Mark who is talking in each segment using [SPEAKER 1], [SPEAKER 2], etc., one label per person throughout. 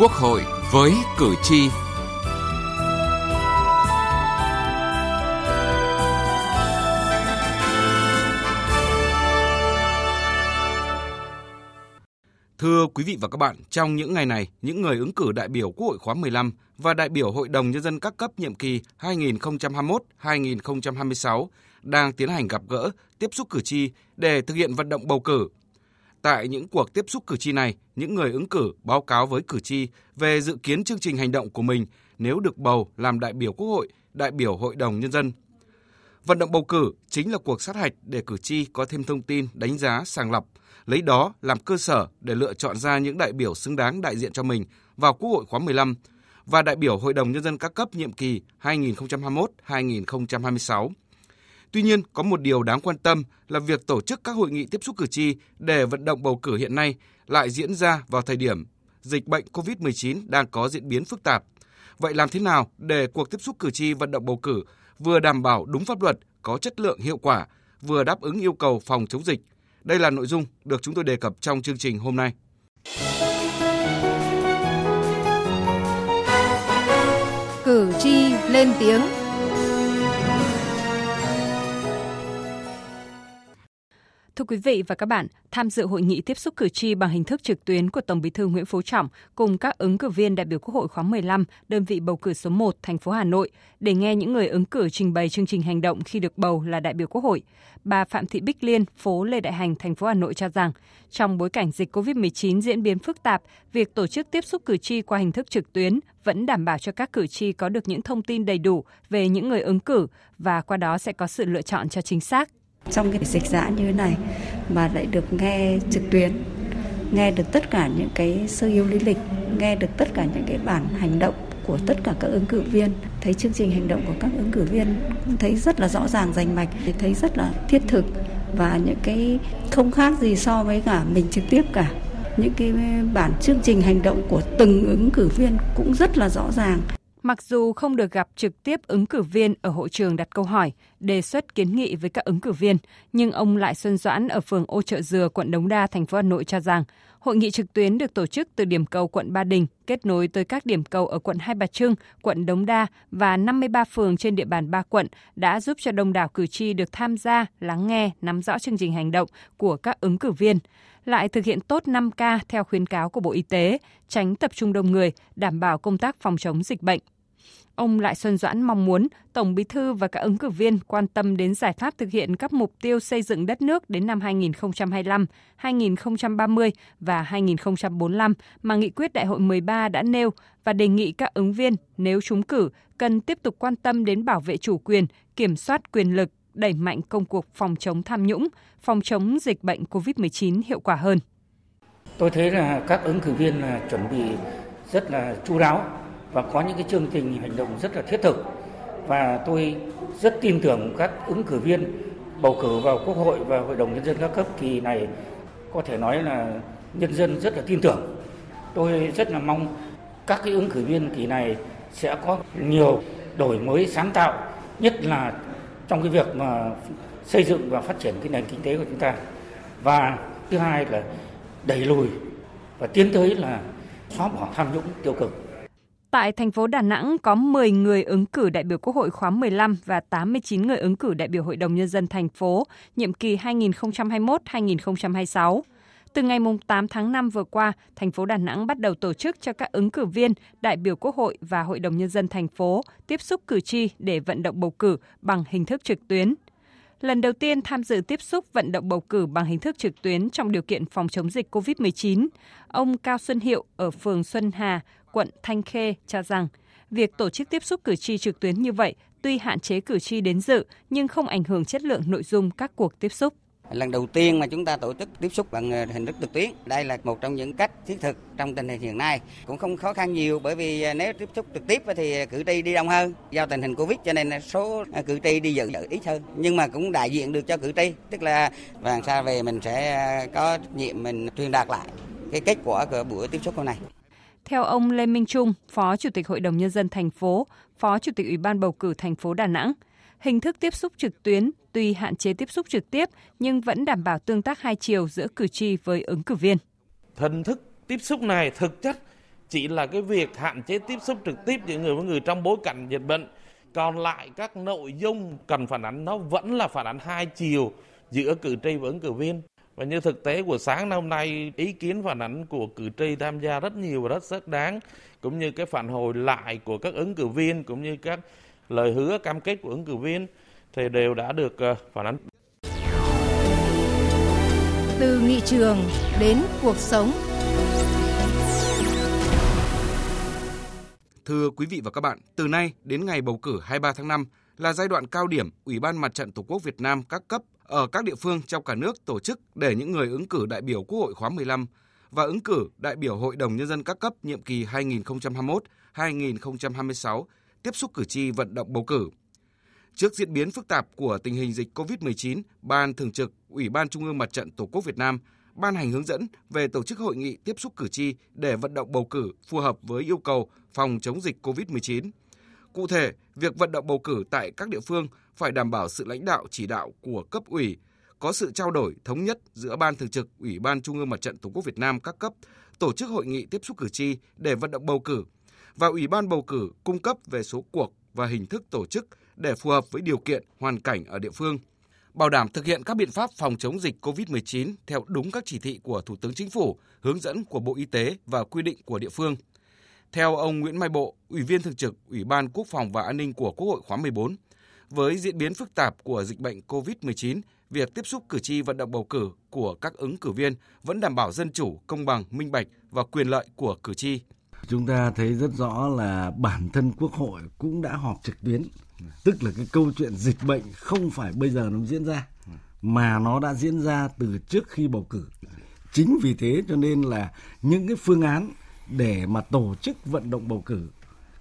[SPEAKER 1] Quốc hội với cử tri. Thưa quý vị và các bạn, trong những ngày này, những người ứng cử đại biểu Quốc hội khóa 15 và đại biểu Hội đồng Nhân dân các cấp nhiệm kỳ 2021-2026 đang tiến hành gặp gỡ, tiếp xúc cử tri để thực hiện vận động bầu cử Tại những cuộc tiếp xúc cử tri này, những người ứng cử báo cáo với cử tri về dự kiến chương trình hành động của mình nếu được bầu làm đại biểu Quốc hội, đại biểu Hội đồng Nhân dân. Vận động bầu cử chính là cuộc sát hạch để cử tri có thêm thông tin, đánh giá, sàng lọc, lấy đó làm cơ sở để lựa chọn ra những đại biểu xứng đáng đại diện cho mình vào Quốc hội khóa 15 và đại biểu Hội đồng Nhân dân các cấp nhiệm kỳ 2021-2026. Tuy nhiên, có một điều đáng quan tâm là việc tổ chức các hội nghị tiếp xúc cử tri để vận động bầu cử hiện nay lại diễn ra vào thời điểm dịch bệnh COVID-19 đang có diễn biến phức tạp. Vậy làm thế nào để cuộc tiếp xúc cử tri vận động bầu cử vừa đảm bảo đúng pháp luật, có chất lượng hiệu quả, vừa đáp ứng yêu cầu phòng chống dịch? Đây là nội dung được chúng tôi đề cập trong chương trình hôm nay.
[SPEAKER 2] Cử tri lên tiếng
[SPEAKER 3] Thưa quý vị và các bạn, tham dự hội nghị tiếp xúc cử tri bằng hình thức trực tuyến của Tổng Bí thư Nguyễn Phú Trọng cùng các ứng cử viên đại biểu Quốc hội khóa 15, đơn vị bầu cử số 1, thành phố Hà Nội để nghe những người ứng cử trình bày chương trình hành động khi được bầu là đại biểu Quốc hội. Bà Phạm Thị Bích Liên, phố Lê Đại Hành, thành phố Hà Nội cho rằng, trong bối cảnh dịch COVID-19 diễn biến phức tạp, việc tổ chức tiếp xúc cử tri qua hình thức trực tuyến vẫn đảm bảo cho các cử tri có được những thông tin đầy đủ về những người ứng cử và qua đó sẽ có sự lựa chọn cho chính xác
[SPEAKER 4] trong cái dịch giã như thế này mà lại được nghe trực tuyến nghe được tất cả những cái sơ yếu lý lịch nghe được tất cả những cái bản hành động của tất cả các ứng cử viên. Thấy chương trình hành động của các ứng cử viên cũng thấy rất là rõ ràng rành mạch thấy rất là thiết thực và những cái không khác gì so với cả mình trực tiếp cả. Những cái bản chương trình hành động của từng ứng cử viên cũng rất là rõ ràng.
[SPEAKER 3] Mặc dù không được gặp trực tiếp ứng cử viên ở hội trường đặt câu hỏi, đề xuất kiến nghị với các ứng cử viên, nhưng ông Lại Xuân Doãn ở phường Ô Trợ Dừa, quận Đống Đa, thành phố Hà Nội cho rằng, hội nghị trực tuyến được tổ chức từ điểm cầu quận Ba Đình, kết nối tới các điểm cầu ở quận Hai Bà Trưng, quận Đống Đa và 53 phường trên địa bàn ba quận đã giúp cho đông đảo cử tri được tham gia, lắng nghe, nắm rõ chương trình hành động của các ứng cử viên lại thực hiện tốt 5K theo khuyến cáo của Bộ Y tế, tránh tập trung đông người, đảm bảo công tác phòng chống dịch bệnh. Ông Lại Xuân Doãn mong muốn Tổng Bí thư và các ứng cử viên quan tâm đến giải pháp thực hiện các mục tiêu xây dựng đất nước đến năm 2025, 2030 và 2045 mà nghị quyết Đại hội 13 đã nêu và đề nghị các ứng viên nếu trúng cử cần tiếp tục quan tâm đến bảo vệ chủ quyền, kiểm soát quyền lực, đẩy mạnh công cuộc phòng chống tham nhũng, phòng chống dịch bệnh COVID-19 hiệu quả hơn.
[SPEAKER 5] Tôi thấy là các ứng cử viên là chuẩn bị rất là chu đáo và có những cái chương trình hành động rất là thiết thực và tôi rất tin tưởng các ứng cử viên bầu cử vào Quốc hội và Hội đồng Nhân dân các cấp kỳ này có thể nói là nhân dân rất là tin tưởng. Tôi rất là mong các cái ứng cử viên kỳ này sẽ có nhiều đổi mới sáng tạo, nhất là trong cái việc mà xây dựng và phát triển cái nền kinh tế của chúng ta. Và thứ hai là đẩy lùi và tiến tới là xóa bỏ tham nhũng tiêu cực.
[SPEAKER 3] Tại thành phố Đà Nẵng có 10 người ứng cử đại biểu Quốc hội khóa 15 và 89 người ứng cử đại biểu Hội đồng Nhân dân thành phố, nhiệm kỳ 2021-2026. Từ ngày 8 tháng 5 vừa qua, thành phố Đà Nẵng bắt đầu tổ chức cho các ứng cử viên, đại biểu Quốc hội và Hội đồng Nhân dân thành phố tiếp xúc cử tri để vận động bầu cử bằng hình thức trực tuyến. Lần đầu tiên tham dự tiếp xúc vận động bầu cử bằng hình thức trực tuyến trong điều kiện phòng chống dịch COVID-19, ông Cao Xuân Hiệu ở phường Xuân Hà, quận Thanh Khê cho rằng việc tổ chức tiếp xúc cử tri trực tuyến như vậy tuy hạn chế cử tri đến dự nhưng không ảnh hưởng chất lượng nội dung các cuộc tiếp xúc.
[SPEAKER 6] Lần đầu tiên mà chúng ta tổ chức tiếp xúc bằng ờ, hình thức trực tuyến, đây là một trong những cách thiết thực trong tình hình hiện nay. Cũng không khó khăn nhiều bởi vì ờ, nếu tiếp xúc trực tiếp thì ờ, cử tri đi đông hơn. Do tình hình Covid cho nên số cử tri đi dự ít hơn. Nhưng mà cũng đại diện được cho cử tri, tức là vàng xa về mình sẽ có nhiệm mình truyền đạt lại cái kết quả của buổi tiếp xúc hôm nay.
[SPEAKER 3] Theo ông Lê Minh Trung, Phó Chủ tịch Hội đồng Nhân dân thành phố, Phó Chủ tịch Ủy ban bầu cử thành phố Đà Nẵng, hình thức tiếp xúc trực tuyến tuy hạn chế tiếp xúc trực tiếp nhưng vẫn đảm bảo tương tác hai chiều giữa cử tri với ứng cử viên.
[SPEAKER 7] Hình thức tiếp xúc này thực chất chỉ là cái việc hạn chế tiếp xúc trực tiếp giữa người với người trong bối cảnh dịch bệnh còn lại các nội dung cần phản ánh nó vẫn là phản ánh hai chiều giữa cử tri và ứng cử viên và như thực tế của sáng hôm nay ý kiến phản ánh của cử tri tham gia rất nhiều và rất rất đáng cũng như cái phản hồi lại của các ứng cử viên cũng như các lời hứa cam kết của ứng cử viên thì đều đã được ờ, phản ánh.
[SPEAKER 2] Từ nghị trường đến cuộc sống.
[SPEAKER 1] Thưa quý vị và các bạn, từ nay đến ngày bầu cử 23 tháng 5 là giai đoạn cao điểm Ủy ban Mặt trận Tổ quốc Việt Nam các cấp ở các địa phương trong cả nước tổ chức để những người ứng cử đại biểu Quốc hội khóa 15 và ứng cử đại biểu Hội đồng Nhân dân các cấp nhiệm kỳ 2021-2026 tiếp xúc cử tri vận động bầu cử. Trước diễn biến phức tạp của tình hình dịch COVID-19, Ban Thường trực Ủy ban Trung ương Mặt trận Tổ quốc Việt Nam ban hành hướng dẫn về tổ chức hội nghị tiếp xúc cử tri để vận động bầu cử phù hợp với yêu cầu phòng chống dịch COVID-19. Cụ thể, việc vận động bầu cử tại các địa phương phải đảm bảo sự lãnh đạo chỉ đạo của cấp ủy, có sự trao đổi thống nhất giữa Ban Thường trực Ủy ban Trung ương Mặt trận Tổ quốc Việt Nam các cấp tổ chức hội nghị tiếp xúc cử tri để vận động bầu cử và Ủy ban bầu cử cung cấp về số cuộc và hình thức tổ chức để phù hợp với điều kiện, hoàn cảnh ở địa phương. Bảo đảm thực hiện các biện pháp phòng chống dịch COVID-19 theo đúng các chỉ thị của Thủ tướng Chính phủ, hướng dẫn của Bộ Y tế và quy định của địa phương. Theo ông Nguyễn Mai Bộ, Ủy viên Thường trực Ủy ban Quốc phòng và An ninh của Quốc hội khóa 14, với diễn biến phức tạp của dịch bệnh COVID-19, việc tiếp xúc cử tri vận động bầu cử của các ứng cử viên vẫn đảm bảo dân chủ, công bằng, minh bạch và quyền lợi của cử tri.
[SPEAKER 8] Chúng ta thấy rất rõ là bản thân Quốc hội cũng đã họp trực tuyến, tức là cái câu chuyện dịch bệnh không phải bây giờ nó diễn ra, mà nó đã diễn ra từ trước khi bầu cử. Chính vì thế cho nên là những cái phương án để mà tổ chức vận động bầu cử,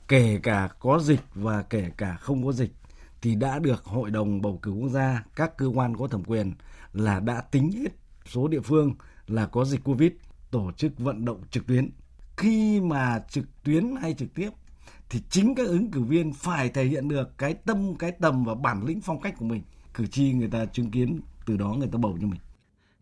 [SPEAKER 8] kể cả có dịch và kể cả không có dịch, thì đã được Hội đồng Bầu cử Quốc gia, các cơ quan có thẩm quyền là đã tính hết số địa phương là có dịch Covid tổ chức vận động trực tuyến. Khi mà trực tuyến hay trực tiếp thì chính các ứng cử viên phải thể hiện được cái tâm, cái tầm và bản lĩnh phong cách của mình. Cử tri người ta chứng kiến từ đó người ta bầu cho mình.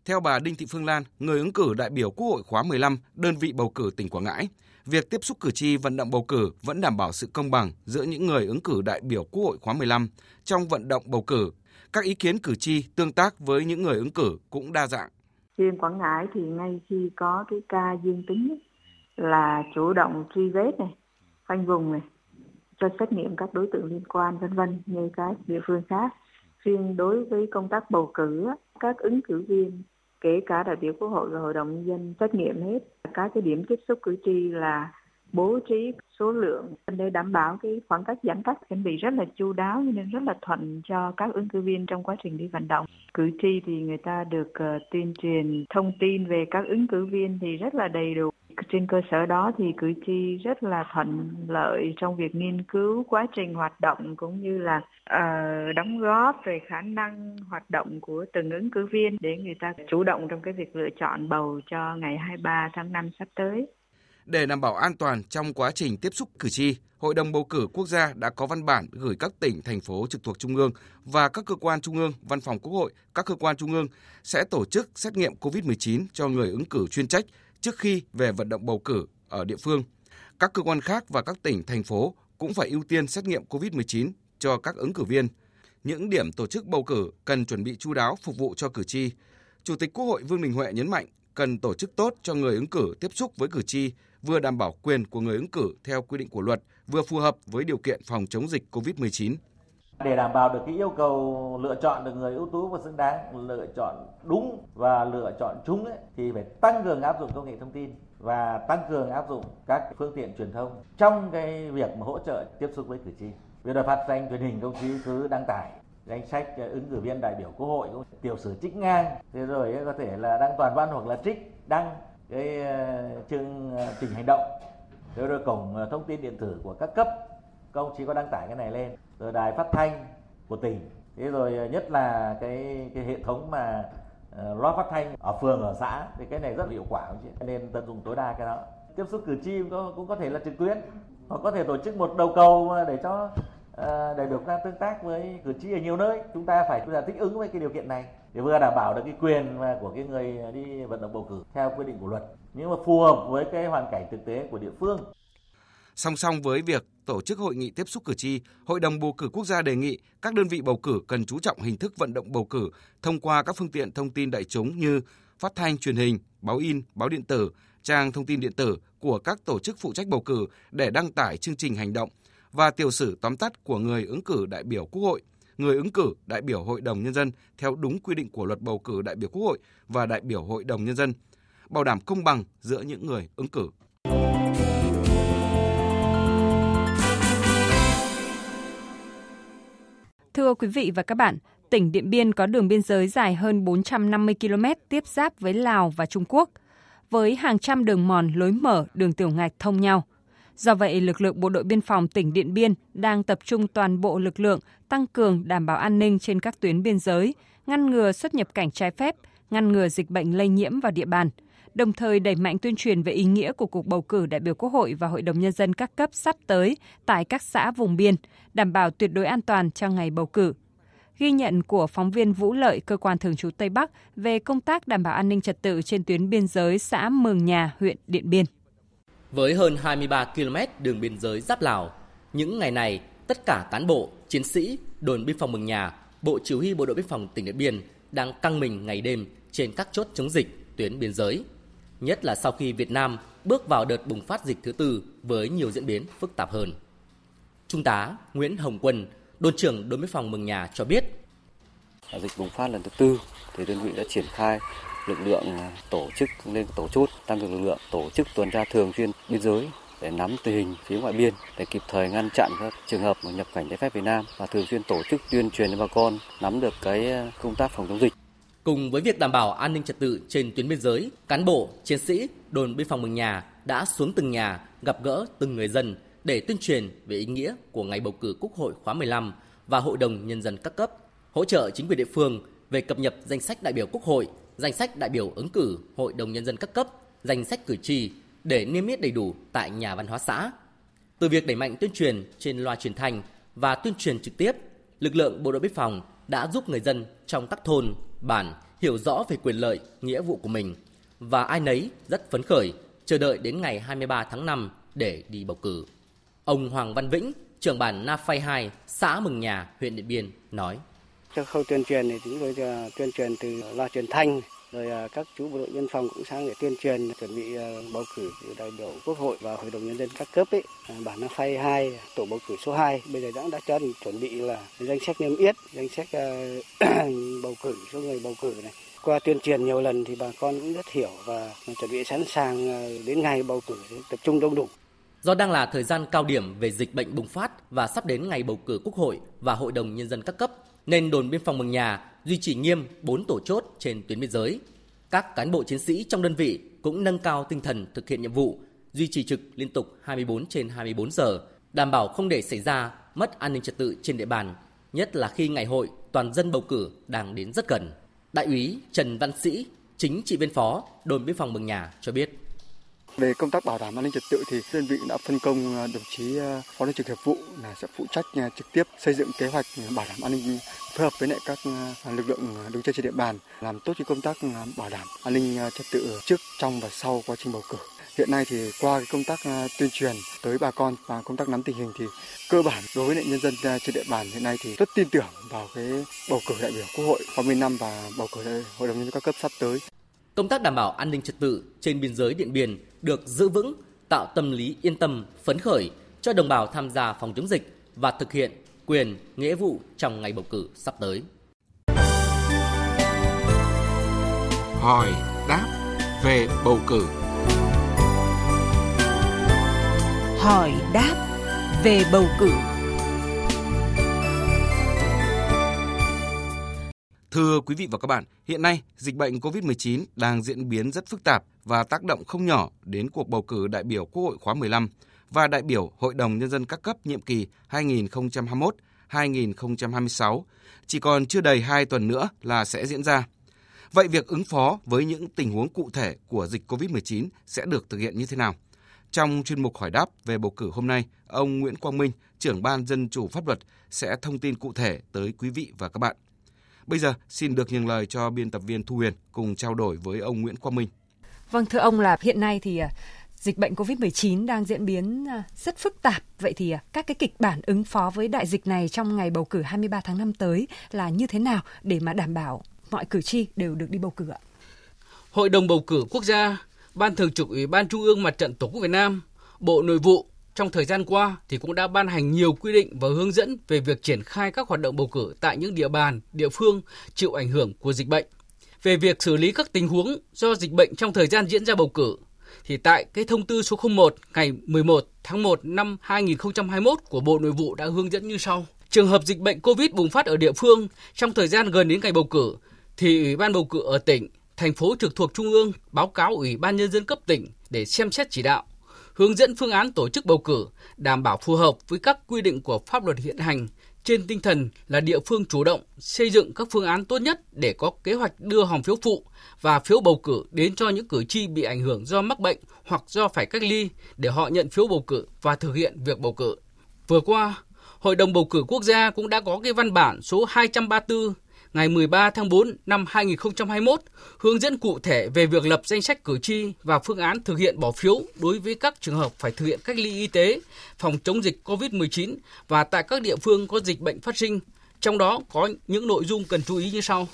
[SPEAKER 1] Theo bà Đinh Thị Phương Lan, người ứng cử đại biểu Quốc hội khóa 15, đơn vị bầu cử tỉnh Quảng Ngãi, việc tiếp xúc cử tri vận động bầu cử vẫn đảm bảo sự công bằng giữa những người ứng cử đại biểu Quốc hội khóa 15 trong vận động bầu cử. Các ý kiến cử tri tương tác với những người ứng cử cũng đa dạng.
[SPEAKER 9] Riêng Quảng Ngãi thì ngay khi có cái ca dương tính là chủ động truy vết này, khoanh vùng này, cho xét nghiệm các đối tượng liên quan vân vân như các địa phương khác. Riêng đối với công tác bầu cử, các ứng cử viên kể cả đại biểu quốc hội và hội đồng nhân dân trách nhiệm hết các cái điểm tiếp xúc cử tri là bố trí số lượng để đảm bảo cái khoảng cách giãn cách chuẩn bị rất là chu đáo nên rất là thuận cho các ứng cử viên trong quá trình đi vận động. Cử tri thì người ta được uh, tuyên truyền thông tin về các ứng cử viên thì rất là đầy đủ. Trên cơ sở đó thì cử tri rất là thuận lợi trong việc nghiên cứu quá trình hoạt động cũng như là uh, đóng góp về khả năng hoạt động của từng ứng cử viên để người ta chủ động trong cái việc lựa chọn bầu cho ngày 23 tháng 5 sắp tới.
[SPEAKER 1] Để đảm bảo an toàn trong quá trình tiếp xúc cử tri, Hội đồng bầu cử quốc gia đã có văn bản gửi các tỉnh, thành phố trực thuộc Trung ương và các cơ quan Trung ương, văn phòng Quốc hội, các cơ quan Trung ương sẽ tổ chức xét nghiệm COVID-19 cho người ứng cử chuyên trách trước khi về vận động bầu cử ở địa phương. Các cơ quan khác và các tỉnh, thành phố cũng phải ưu tiên xét nghiệm COVID-19 cho các ứng cử viên. Những điểm tổ chức bầu cử cần chuẩn bị chú đáo phục vụ cho cử tri. Chủ tịch Quốc hội Vương Đình Huệ nhấn mạnh cần tổ chức tốt cho người ứng cử tiếp xúc với cử tri, vừa đảm bảo quyền của người ứng cử theo quy định của luật, vừa phù hợp với điều kiện phòng chống dịch COVID-19.
[SPEAKER 10] Để đảm bảo được cái yêu cầu lựa chọn được người ưu tú và xứng đáng, lựa chọn đúng và lựa chọn chúng ấy, thì phải tăng cường áp dụng công nghệ thông tin và tăng cường áp dụng các phương tiện truyền thông trong cái việc mà hỗ trợ tiếp xúc với cử tri. Việc đài phát thanh truyền hình công chí cứ đăng tải danh sách ờ, ứng cử viên đại biểu quốc hội tiểu sử trích ngang thế rồi có thể là đăng toàn văn hoặc là trích đăng cái ờ, chương ờ, trình hành động rồi, rồi cổng thông tin điện tử của các cấp công chí có đăng tải cái này lên rồi đài phát thanh của tỉnh. Thế rồi ờ, nhất là cái cái hệ thống mà uh, loa phát thanh ở phường ở xã thì cái này rất là hiệu quả không chứ nên tận dụng tối đa cái đó. Tiếp xúc cử tri cũng có, cũng có thể là trực tuyến hoặc có thể tổ chức một đầu cầu để cho uh, đại biểu ta tương tác với cử tri ở nhiều nơi. Chúng ta phải chúng ta thích ứng với cái điều kiện này để vừa đảm bảo được cái quyền của cái người đi vận động bầu cử theo quy định của luật. Nhưng mà phù hợp với cái hoàn cảnh thực tế của địa phương.
[SPEAKER 1] Song song với việc tổ chức hội nghị tiếp xúc cử tri, Hội đồng bầu cử quốc gia đề nghị các đơn vị bầu cử cần chú trọng hình thức vận động bầu cử thông qua các phương tiện thông tin đại chúng như phát thanh truyền hình, báo in, báo điện tử, trang thông tin điện tử của các tổ chức phụ trách bầu cử để đăng tải chương trình hành động và tiểu sử tóm tắt của người ứng cử đại biểu Quốc hội, người ứng cử đại biểu Hội đồng Nhân dân theo đúng quy định của luật bầu cử đại biểu Quốc hội và đại biểu Hội đồng Nhân dân, bảo đảm công bằng giữa những người ứng cử.
[SPEAKER 3] Thưa quý vị và các bạn, tỉnh Điện Biên có đường biên giới dài hơn 450 km tiếp giáp với Lào và Trung Quốc, với hàng trăm đường mòn, lối mở, đường tiểu ngạch thông nhau. Do vậy, lực lượng Bộ đội Biên phòng tỉnh Điện Biên đang tập trung toàn bộ lực lượng tăng cường đảm bảo an ninh trên các tuyến biên giới, ngăn ngừa xuất nhập cảnh trái phép, ngăn ngừa dịch bệnh lây nhiễm vào địa bàn – đồng thời đẩy mạnh tuyên truyền về ý nghĩa của cuộc bầu cử đại biểu Quốc hội và Hội đồng Nhân dân các cấp sắp tới tại các xã vùng biên, đảm bảo tuyệt đối an toàn cho ngày bầu cử. Ghi nhận của phóng viên Vũ Lợi, cơ quan thường trú Tây Bắc về công tác đảm bảo an ninh trật tự trên tuyến biên giới xã Mường Nhà, huyện Điện Biên.
[SPEAKER 11] Với hơn 23 km đường biên giới giáp Lào, những ngày này, tất cả cán bộ, chiến sĩ, đồn biên phòng Mường Nhà, Bộ Chỉ huy Bộ đội Biên phòng tỉnh Điện Biên đang căng mình ngày đêm trên các chốt chống dịch tuyến biên giới nhất là sau khi Việt Nam bước vào đợt bùng phát dịch thứ tư với nhiều diễn biến phức tạp hơn. Trung tá Nguyễn Hồng Quân, đồn trưởng đồn biên phòng Mường Nhà cho biết.
[SPEAKER 12] Dịch bùng phát lần thứ tư thì đơn vị đã triển khai lực lượng à, tổ chức lên tổ chốt tăng cường lực lượng tổ chức tuần tra thường xuyên biên giới để nắm tình hình phía ngoại biên để kịp thời ngăn chặn các trường hợp nhập cảnh trái phép Việt Nam và thường xuyên tổ chức tuyên truyền cho bà con nắm được cái à, công tác phòng chống dịch.
[SPEAKER 11] Cùng với việc đảm bảo an ninh trật tự trên tuyến biên giới, cán bộ, chiến sĩ, đồn biên phòng Mường Nhà đã xuống từng nhà gặp gỡ từng người dân để tuyên truyền về ý nghĩa của ngày bầu cử Quốc hội khóa 15 và Hội đồng Nhân dân các cấp, hỗ trợ chính quyền địa phương về cập nhật danh sách đại biểu Quốc hội, danh sách đại biểu ứng cử Hội đồng Nhân dân các cấp, danh sách cử tri để niêm yết đầy đủ tại nhà văn hóa xã. Từ việc đẩy mạnh tuyên truyền trên loa truyền thanh và tuyên truyền trực tiếp, lực lượng bộ đội biên phòng đã giúp người dân trong các thôn, bản hiểu rõ về quyền lợi, nghĩa vụ của mình và ai nấy rất phấn khởi chờ đợi đến ngày 23 tháng 5 để đi bầu cử. Ông Hoàng Văn Vĩnh, trưởng bản Na Phai 2, xã Mừng Nhà, huyện Điện Biên nói:
[SPEAKER 13] Trong khâu tuyên truyền thì chúng tôi ờ, tuyên truyền từ loa truyền thanh rồi à, các chú bộ đội biên phòng cũng sang để tuyên truyền chuẩn bị à, bầu cử đại biểu quốc hội và hội đồng nhân dân các cấp ấy. À, bản Na Phai 2 tổ bầu cử số 2 bây giờ đã đã cho chuẩn bị là danh sách niêm yết danh sách bầu cử số người bầu cử này. Qua tuyên truyền nhiều lần thì bà con cũng rất hiểu và chuẩn bị sẵn sàng đến ngày bầu cử tập trung đông đủ.
[SPEAKER 11] Do đang là thời gian cao điểm về dịch bệnh bùng phát và sắp đến ngày bầu cử Quốc hội và Hội đồng Nhân dân các cấp, nên đồn biên phòng Mường Nhà duy trì nghiêm 4 tổ chốt trên tuyến biên giới. Các cán bộ chiến sĩ trong đơn vị cũng nâng cao tinh thần thực hiện nhiệm vụ, duy trì trực liên tục 24 trên 24 giờ, đảm bảo không để xảy ra mất an ninh trật tự trên địa bàn, nhất là khi ngày hội toàn dân bầu cử đang đến rất gần. Đại úy Trần Văn Sĩ, chính trị viên phó đồn biên phòng Mường Nhà cho biết.
[SPEAKER 14] Về công tác bảo đảm an ninh trật tự thì đơn vị đã phân công à, đồng chí à, phó đội trưởng hiệp vụ là sẽ phụ trách à, trực tiếp xây dựng kế hoạch bảo đảm an ninh phối hợp với lại các lực lượng đứng trên trên địa bàn làm tốt cái công tác bảo đảm an ninh trật tự trước, trong và sau quá trình bầu cử. Hiện nay thì qua cái công tác tuyên truyền tới bà con và công tác nắm tình hình thì cơ bản đối với lại nhân dân trên địa bàn hiện nay thì rất tin tưởng vào cái bầu cử đại biểu Quốc hội khóa 15 và bầu cử hội đồng nhân dân các cấp sắp tới.
[SPEAKER 11] Công tác đảm bảo an ninh trật tự trên biên giới Điện Biên được giữ vững, tạo tâm lý yên tâm, phấn khởi cho đồng bào tham gia phòng chống dịch và thực hiện quyền, nghĩa vụ trong ngày bầu cử sắp tới.
[SPEAKER 1] Hỏi đáp về bầu cử.
[SPEAKER 2] Hỏi đáp về bầu cử.
[SPEAKER 1] Thưa quý vị và các bạn, hiện nay dịch bệnh COVID-19 đang diễn biến rất phức tạp và tác động không nhỏ đến cuộc bầu cử đại biểu Quốc hội khóa 15 và đại biểu Hội đồng Nhân dân các cấp nhiệm kỳ 2021-2026. Chỉ còn chưa đầy 2 tuần nữa là sẽ diễn ra. Vậy việc ứng phó với những tình huống cụ thể của dịch COVID-19 sẽ được thực hiện như thế nào? Trong chuyên mục hỏi đáp về bầu cử hôm nay, ông Nguyễn Quang Minh, trưởng ban dân chủ pháp luật sẽ thông tin cụ thể tới quý vị và các bạn. Bây giờ xin được nhường lời cho biên tập viên Thu Huyền cùng trao đổi với ông Nguyễn Quang Minh.
[SPEAKER 15] Vâng thưa ông là hiện nay thì à, dịch bệnh COVID-19 đang diễn biến à, rất phức tạp. Vậy thì à, các cái kịch bản ứng phó với đại dịch này trong ngày bầu cử 23 tháng 5 tới là như thế nào để mà đảm bảo mọi cử tri đều được đi bầu cử ạ?
[SPEAKER 16] Hội đồng bầu cử quốc gia, Ban Thường trực Ủy ban Trung ương Mặt trận Tổ quốc Việt Nam, Bộ Nội vụ trong thời gian qua thì cũng đã ban hành nhiều quy định và hướng dẫn về việc triển khai các hoạt động bầu cử tại những địa bàn, địa phương chịu ảnh hưởng của dịch bệnh. Về việc xử lý các tình huống do dịch bệnh trong thời gian diễn ra bầu cử, thì tại cái thông tư số 01 ngày 11 tháng 1 năm 2021 của Bộ Nội vụ đã hướng dẫn như sau. Trường hợp dịch bệnh COVID bùng phát ở địa phương trong thời gian gần đến ngày bầu cử thì Ủy ban bầu cử ở tỉnh, thành phố trực thuộc trung ương báo cáo Ủy ban nhân dân cấp tỉnh để xem xét chỉ đạo, hướng dẫn phương án tổ chức bầu cử đảm bảo phù hợp với các quy định của pháp luật hiện hành trên tinh thần là địa phương chủ động xây dựng các phương án tốt nhất để có kế hoạch đưa hòm phiếu phụ và phiếu bầu cử đến cho những cử tri bị ảnh hưởng do mắc bệnh hoặc do phải cách ly để họ nhận phiếu bầu cử và thực hiện việc bầu cử. Vừa qua, Hội đồng bầu cử quốc gia cũng đã có cái văn bản số 234 ngày 13 tháng 4 năm 2021 hướng dẫn cụ thể về việc lập danh sách cử tri và phương án thực hiện bỏ phiếu đối với các trường hợp phải thực hiện cách ly y tế, phòng chống dịch COVID-19 và tại các địa phương có dịch bệnh phát sinh. Trong đó có những nội dung cần chú ý như sau.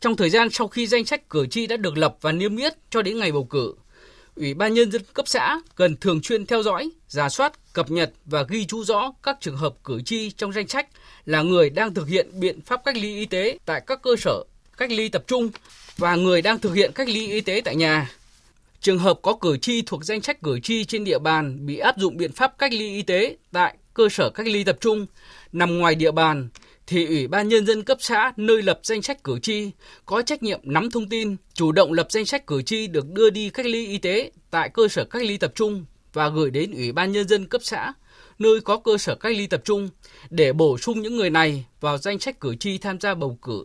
[SPEAKER 16] Trong thời gian sau khi danh sách cử tri đã được lập và niêm yết cho đến ngày bầu cử, Ủy ban Nhân dân cấp xã cần thường xuyên theo dõi, giả soát, cập nhật và ghi chú rõ các trường hợp cử tri trong danh sách là người đang thực hiện biện pháp cách ly y tế tại các cơ sở cách ly tập trung và người đang thực hiện cách ly y tế tại nhà. Trường hợp có cử tri thuộc danh sách cử tri trên địa bàn bị áp dụng biện pháp cách ly y tế tại cơ sở cách ly tập trung nằm ngoài địa bàn thì Ủy ban Nhân dân cấp xã nơi lập danh sách cử tri có trách nhiệm nắm thông tin, chủ động lập danh sách cử tri được đưa đi cách ly y tế tại cơ sở cách ly tập trung và gửi đến Ủy ban Nhân dân cấp xã nơi có cơ sở cách ly tập trung để bổ sung những người này vào danh sách cử tri tham gia bầu cử.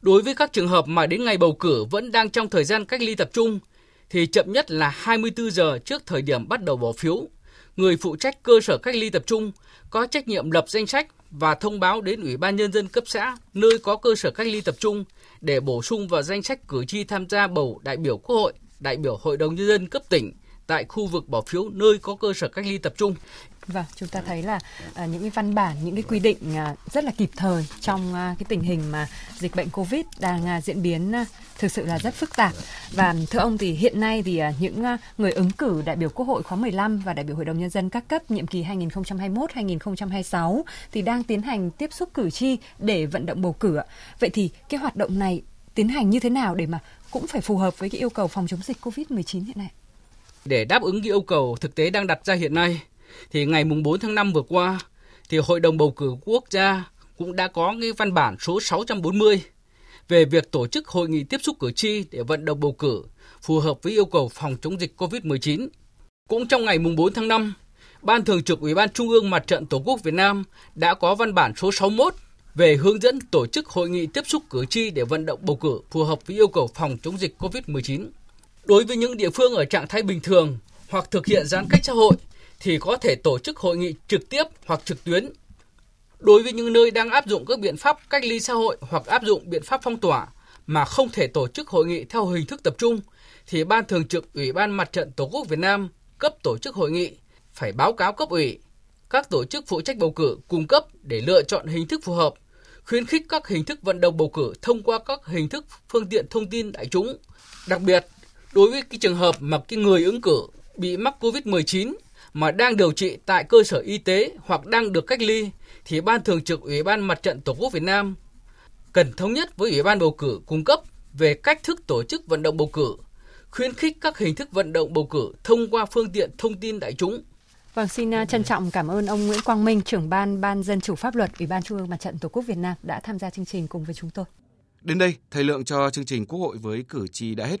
[SPEAKER 16] Đối với các trường hợp mà đến ngày bầu cử vẫn đang trong thời gian cách ly tập trung thì chậm nhất là 24 giờ trước thời điểm bắt đầu bỏ phiếu, người phụ trách cơ sở cách ly tập trung có trách nhiệm lập danh sách và thông báo đến Ủy ban Nhân dân cấp xã nơi có cơ sở cách ly tập trung để bổ sung vào danh sách cử tri tham gia bầu đại biểu Quốc hội, đại biểu Hội đồng Nhân dân cấp tỉnh tại khu vực bỏ phiếu nơi có cơ sở cách ly tập trung.
[SPEAKER 15] Vâng, chúng ta thấy là à, những cái văn bản, những cái quy định à, rất là kịp thời trong à, cái tình hình mà dịch bệnh Covid đang à, diễn biến à, thực sự là rất phức tạp. Và thưa ông thì hiện nay thì à, những à, người ứng cử đại biểu Quốc hội khóa 15 và đại biểu Hội đồng nhân dân các cấp nhiệm kỳ 2021-2026 thì đang tiến hành tiếp xúc cử tri để vận động bầu cử. Vậy thì cái hoạt động này tiến hành như thế nào để mà cũng phải phù hợp với cái yêu cầu phòng chống dịch Covid-19 hiện nay?
[SPEAKER 16] Để đáp ứng cái yêu cầu thực tế đang đặt ra hiện nay, thì ngày mùng 4 tháng 5 vừa qua, thì Hội đồng bầu cử quốc gia cũng đã có cái văn bản số 640 về việc tổ chức hội nghị tiếp xúc cử tri để vận động bầu cử phù hợp với yêu cầu phòng chống dịch COVID-19. Cũng trong ngày mùng 4 tháng 5, Ban Thường trực Ủy ban Trung ương Mặt trận Tổ quốc Việt Nam đã có văn bản số 61 về hướng dẫn tổ chức hội nghị tiếp xúc cử tri để vận động bầu cử phù hợp với yêu cầu phòng chống dịch COVID-19. Đối với những địa phương ở trạng thái bình thường hoặc thực hiện giãn cách xã hội thì có thể tổ chức hội nghị trực tiếp hoặc trực tuyến. Đối với những nơi đang áp dụng các biện pháp cách ly xã hội hoặc áp dụng biện pháp phong tỏa mà không thể tổ chức hội nghị theo hình thức tập trung thì Ban Thường trực Ủy ban Mặt trận Tổ quốc Việt Nam cấp tổ chức hội nghị phải báo cáo cấp ủy, các tổ chức phụ trách bầu cử cung cấp để lựa chọn hình thức phù hợp, khuyến khích các hình thức vận động bầu cử thông qua các hình thức phương tiện thông tin đại chúng. Đặc biệt, đối với cái trường hợp mà cái người ứng cử bị mắc COVID-19 mà đang điều trị tại cơ sở y tế hoặc đang được cách ly thì Ban Thường trực Ủy ban Mặt trận Tổ quốc Việt Nam cần thống nhất với Ủy ban bầu cử cung cấp về cách thức tổ chức vận động bầu cử, khuyến khích các hình thức vận động bầu cử thông qua phương tiện thông tin đại chúng.
[SPEAKER 15] Vâng, xin à, trân trọng cảm ơn ông Nguyễn Quang Minh, trưởng ban Ban Dân chủ pháp luật Ủy ban Trung ương Mặt trận Tổ quốc Việt Nam đã tham gia chương trình cùng với chúng tôi.
[SPEAKER 1] Đến đây, thời lượng cho chương trình Quốc hội với cử tri đã hết.